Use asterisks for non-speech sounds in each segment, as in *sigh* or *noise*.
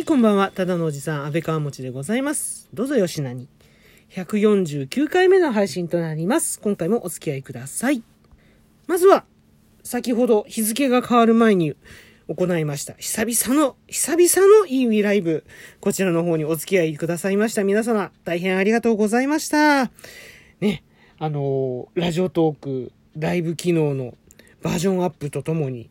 はい、こんばんは。ただのおじさん、安倍川持でございます。どうぞよしなに。149回目の配信となります。今回もお付き合いください。まずは、先ほど日付が変わる前に行いました。久々の、久々のいいウィライブ。こちらの方にお付き合いくださいました。皆様、大変ありがとうございました。ね、あのーラジオトーク、ライブ機能のバージョンアップとともに、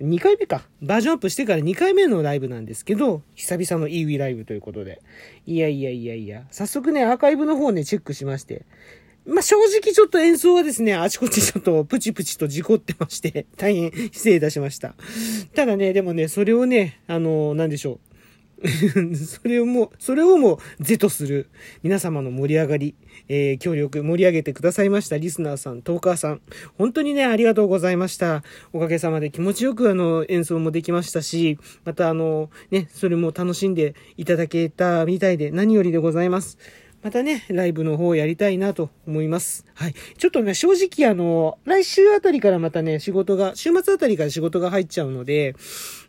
2回目か。バージョンアップしてから2回目のライブなんですけど、久々の EW ライブということで。いやいやいやいや、早速ね、アーカイブの方ね、チェックしまして。まあ、正直ちょっと演奏はですね、あちこちちょっとプチプチと事故ってまして、大変失礼いたしました。ただね、でもね、それをね、あの、なんでしょう。*laughs* それをもう、それをもう是とする皆様の盛り上がり、えー協力、盛り上げてくださいましたリスナーさん、トーカーさん、本当にね、ありがとうございました。おかげさまで気持ちよくあの、演奏もできましたし、またあの、ね、それも楽しんでいただけたみたいで何よりでございます。またね、ライブの方やりたいなと思います。はい。ちょっとね、正直あの、来週あたりからまたね、仕事が、週末あたりから仕事が入っちゃうので、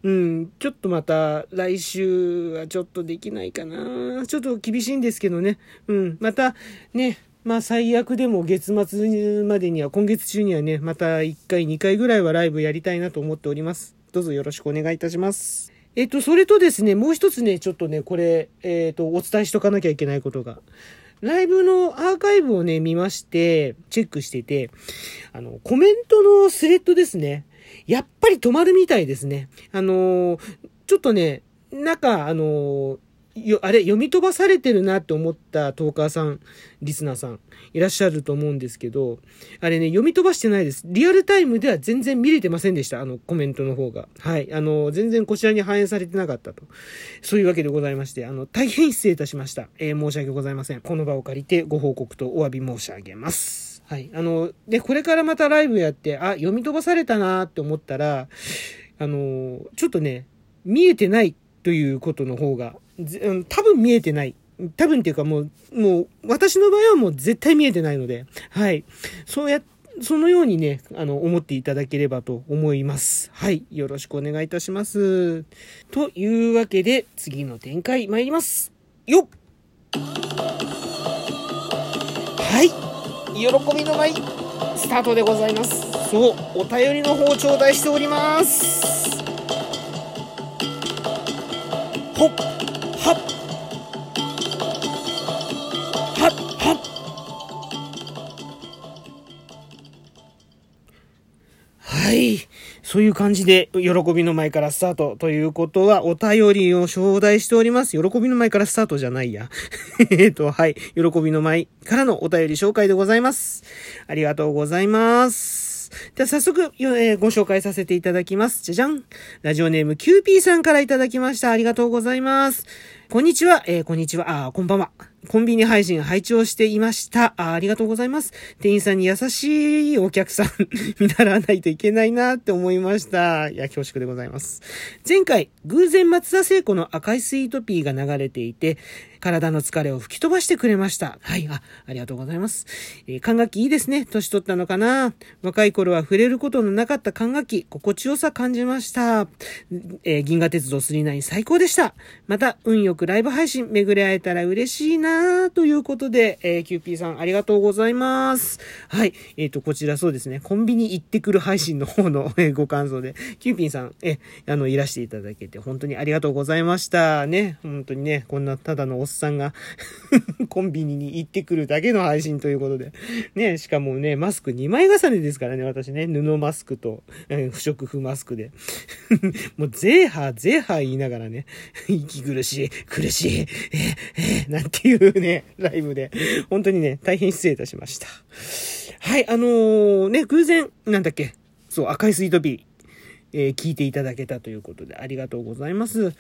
うん、ちょっとまた来週はちょっとできないかな。ちょっと厳しいんですけどね。うん、またね、まあ最悪でも月末までには、今月中にはね、また1回2回ぐらいはライブやりたいなと思っております。どうぞよろしくお願いいたします。えっと、それとですね、もう一つね、ちょっとね、これ、えっと、お伝えしとかなきゃいけないことが。ライブのアーカイブをね、見まして、チェックしてて、あの、コメントのスレッドですね。やっぱり止まるみたいですね。あのちょっとね、なんか、あのよ、あれ、読み飛ばされてるなって思ったトーカーさん、リスナーさん、いらっしゃると思うんですけど、あれね、読み飛ばしてないです。リアルタイムでは全然見れてませんでした。あの、コメントの方が。はい。あの、全然こちらに反映されてなかったと。そういうわけでございまして、あの、大変失礼いたしました。えー申し訳ございません。この場を借りてご報告とお詫び申し上げます。はい。あの、で、これからまたライブやって、あ、読み飛ばされたなって思ったら、あの、ちょっとね、見えてないということの方が、ぜうん多分見えてない。多分っていうかもう、もう、私の場合はもう絶対見えてないので、はい。そうや、そのようにね、あの、思っていただければと思います。はい。よろしくお願いいたします。というわけで、次の展開参ります。よっはい。喜びの舞、スタートでございます。そう、お便りの方頂戴しております。ほっ、はっ、はっ、はっ。はい。そういう感じで、喜びの前からスタートということは、お便りを頂戴しております。喜びの前からスタートじゃないや。*laughs* えっと、はい。喜びの前からのお便り紹介でございます。ありがとうございます。では早速、えーご紹介させていただきます。じゃじゃん。ラジオネームキューピーさんからいただきました。ありがとうございます。こんにちは。えーこんにちは。あ、こんばんは。コンビニ配信拝聴していました。あありがとうございます。店員さんに優しいお客さん *laughs* 見習わないといけないなって思いました。いや、恐縮でございます。前回、偶然松田聖子の赤いスイートピーが流れていて、体の疲れを吹き飛ばしてくれました。はい、あ、ありがとうございます。えー管楽器いいですね。年取ったのかな若い頃は触れることのなかった管楽器、心地よさ感じました。えー銀河鉄道999最高でした。また、運よくライブ配信巡り会えたら嬉しいなということで、えー、キューピーさんありがとうございます。はい。えっ、と、こちらそうですね、コンビニ行ってくる配信の方の、えーご感想で、キューピーさん、えあの、いらしていただけて、本当にありがとうございました。ね、本当にね、こんなただのおっっさんが、*laughs* コンビニに行ってくるだけの配信ということで、ね、しかもね、マスク2枚重ねですからね、私ね、布マスクと、えー不織布マスクで。*laughs* もう、ゼーハー、ゼーハー言いながらね、*laughs* 息苦しい、苦しい、えー、えー、なんていうね、ライブで、本当にね、大変失礼いたしました。はい、あのー、ね、偶然、なんだっけ、そう、赤いスイートピー。えー聞いていただけたということで、ありがとうございます。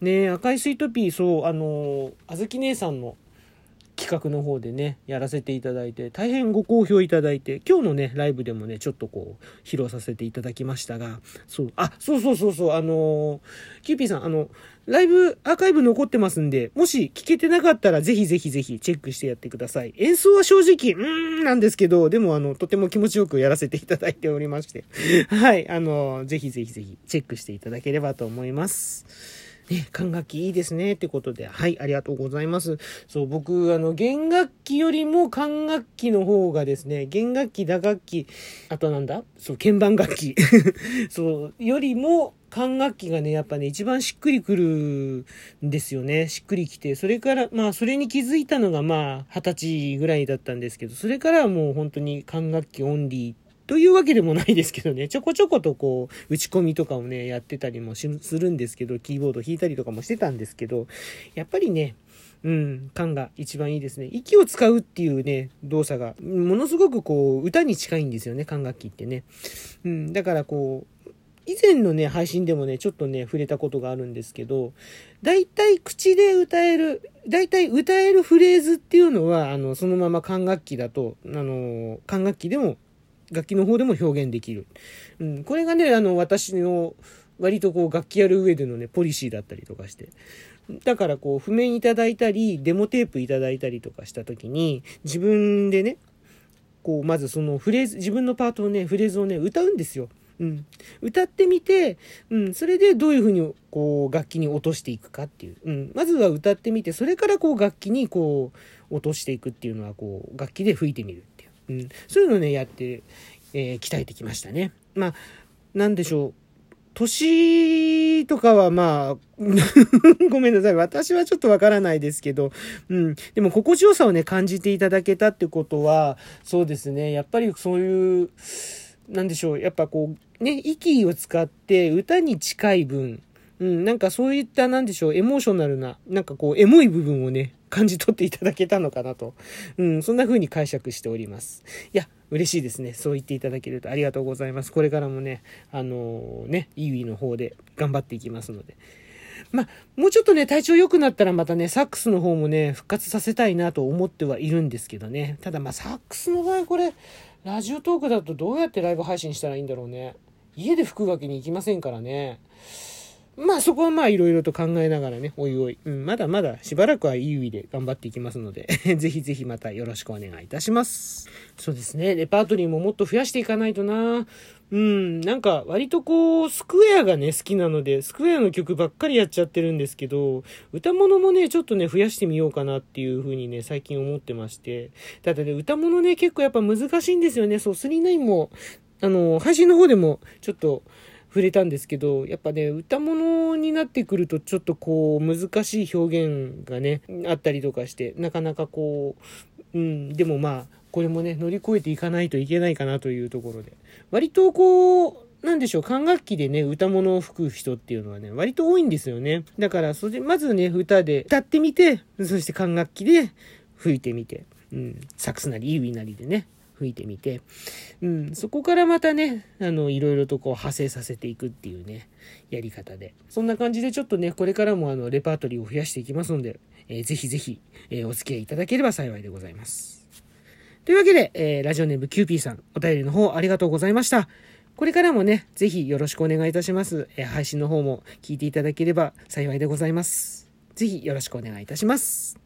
ね赤いスイートピー、そう、あのー、あずき姉さんの企画の方でね、やらせていただいて、大変ご好評いただいて、今日のね、ライブでもね、ちょっとこう、披露させていただきましたが、そう、あ、そうそうそうそう、あのーキューピーさん、あの、ライブアーカイブ残ってますんで、もし聞けてなかったら、ぜひぜひぜひチェックしてやってください。演奏は正直、うーん、なんですけど、でもあの、とても気持ちよくやらせていただいておりまして、はい、あの、ぜひぜひぜひチェックしていただければと思います。ね、管楽器いいですねってことで、はい、ありがとうございます。そう、僕、あの、弦楽器よりも管楽器の方がですね、弦楽器、打楽器、あとなんだ？そう、鍵盤楽器。*laughs* そう、よりも、管楽器がね、やっぱね、一番しっくりくるんですよね。しっくりきて。それから、まあ、それに気づいたのが、まあ、二十歳ぐらいだったんですけど、それからはもう本当に管楽器オンリーというわけでもないですけどね、ちょこちょことこう、打ち込みとかをね、やってたりもするんですけど、キーボード弾いたりとかもしてたんですけど、やっぱりね、うん、感が一番いいですね。息を使うっていうね、動作が、ものすごくこう、歌に近いんですよね、管楽器ってね。うん、だからこう、以前のね、配信でもね、ちょっとね、触れたことがあるんですけど、大体口で歌える、大体歌えるフレーズっていうのは、あの、そのまま管楽器だと、あの、管楽器でも楽器の方でも表現できる。うん、これがね、あの、私の割とこう楽器やる上でのね、ポリシーだったりとかして。だからこう、譜面いただいたり、デモテープいただいたりとかした時に、自分でね、こう、まずそのフレーズ、自分のパートをね、フレーズをね、歌うんですよ。うん。歌ってみて、うん、それでどういうふうに、こう、楽器に落としていくかっていう。うん。まずは歌ってみて、それからこう、楽器にこう、落としていくっていうのは、こう、楽器で吹いてみる。うん、そういうのね、やって、えー、鍛えてきましたね。まあ、なんでしょう。年とかはまあ、*laughs* ごめんなさい。私はちょっとわからないですけど、うん。でも心地よさをね、感じていただけたってことは、そうですね。やっぱりそういう、なんでしょう。やっぱこう、ね、息を使って歌に近い分、うん、なんかそういった、なんでしょう、エモーショナルな、なんかこう、エモい部分をね、感じ取っていただけたのかなと。うん、そんな風に解釈しております。いや、嬉しいですね。そう言っていただけるとありがとうございます。これからもね、あのー、ね、イーウィの方で頑張っていきますので。まあ、もうちょっとね、体調良くなったらまたね、サックスの方もね、復活させたいなと思ってはいるんですけどね。ただまあ、サックスの場合これ、ラジオトークだとどうやってライブ配信したらいいんだろうね。家で吹くわけにいきませんからね。まあそこはまあいろいろと考えながらね、おいおい、うん、まだまだしばらくはいい意味で頑張っていきますので *laughs* ぜひぜひまたよろしくお願いいたします。そうですね、レパートリーももっと増やしていかないとなうん、なんか割とこう、スクエアがね、好きなので、スクエアの曲ばっかりやっちゃってるんですけど、歌物もね、ちょっとね、増やしてみようかなっていう風にね、最近思ってまして。ただね、歌物ね、結構やっぱ難しいんですよね。そう、39も、あの、配信の方でも、ちょっと、触れたんですけど、やっぱね、歌物になってくるとちょっとこう、難しい表現がね、あったりとかして、なかなかこう、うん、でもまあ、これもね、乗り越えていかないといけないかなというところで。割とこう、なんでしょう、管楽器でね、歌物を吹く人っていうのはね、割と多いんですよね。だから、それ、まずね、歌で歌ってみて、そして管楽器で吹いてみて、うん、サックスなり、イーウィなりでね、吹いてみて、うん、そこからまたね、あの、いろいろとこう派生させていくっていうね、やり方で。そんな感じでちょっとね、これからもあの、レパートリーを増やしていきますので、えー、ぜひぜひ、えー、お付き合いいただければ幸いでございます。というわけで、えー、ラジオネームキューピーさん、お便りの方ありがとうございました。これからもね、ぜひよろしくお願いいたします。えー、配信の方も聞いていただければ幸いでございます。ぜひよろしくお願いいたします。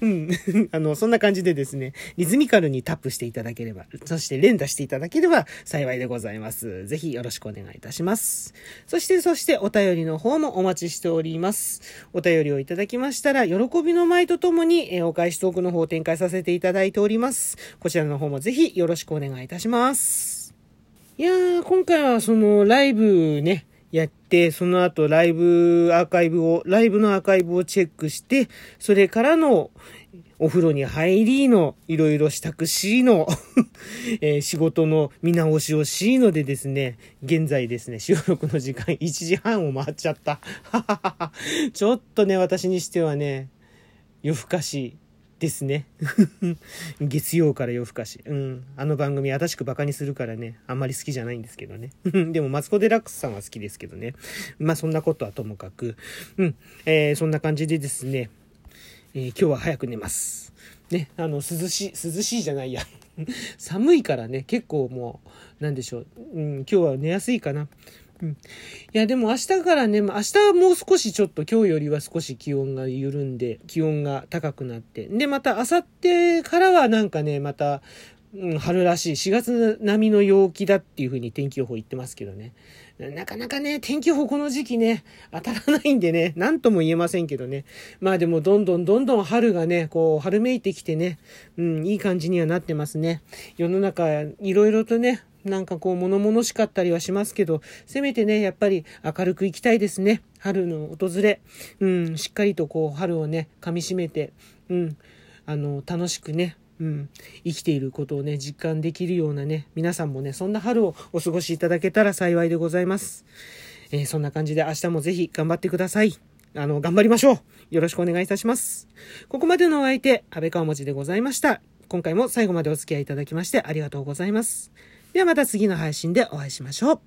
うん。*laughs* あの、そんな感じでですね、リズミカルにタップしていただければ、そして連打していただければ幸いでございます。ぜひよろしくお願いいたします。そして、そしてお便りの方もお待ちしております。お便りをいただきましたら、喜びの舞とともに、えお返しトークの方を展開させていただいております。こちらの方もぜひよろしくお願いいたします。いやー、今回はそのライブね、やって、その後ライブアーカイブを、ライブのアーカイブをチェックして、それからのお風呂に入りの、いろいろ支度しの *laughs* えー、仕事の見直しをしのでですね、現在ですね、収録の時間1時半を回っちゃった。ちょっとね、私にしてはね、夜更かしですね。*laughs* 月曜から夜更かし。うん。あの番組、新しくバカにするからね、あんまり好きじゃないんですけどね。*laughs* でも、マツコ・デラックスさんは好きですけどね。まあ、そんなことはともかく。うん。えー、そんな感じでですね、えー、今日は早く寝ます。ね、あの、涼しい、涼しいじゃないや。*laughs* 寒いからね、結構もう、なんでしょう。うん、今日は寝やすいかな。うん。いや、でも明日からね、明日はもう少しちょっと今日よりは少し気温が緩んで、気温が高くなって。で、また明後日からはなんかね、また、うん、春らしい4月並みの陽気だっていう風に天気予報言ってますけどね。なかなかね、天気予報この時期ね、当たらないんでね、なんとも言えませんけどね。まあでもどんどんどんどん春がね、こう、春めいてきてね、うん、いい感じにはなってますね。世の中、いろいろとね、なんかこう物々しかったりはしますけど、せめてね、やっぱり明るく行きたいですね。春の訪れ。うん、しっかりとこう春をね、噛み締めて、うん、あの、楽しくね、うん、生きていることをね、実感できるようなね、皆さんもね、そんな春をお過ごしいただけたら幸いでございます。えー、そんな感じで明日もぜひ頑張ってください。あの、頑張りましょうよろしくお願いいたします。ここまでのお相手、安倍川持でございました。今回も最後までお付き合いいただきましてありがとうございます。ではまた次の配信でお会いしましょう。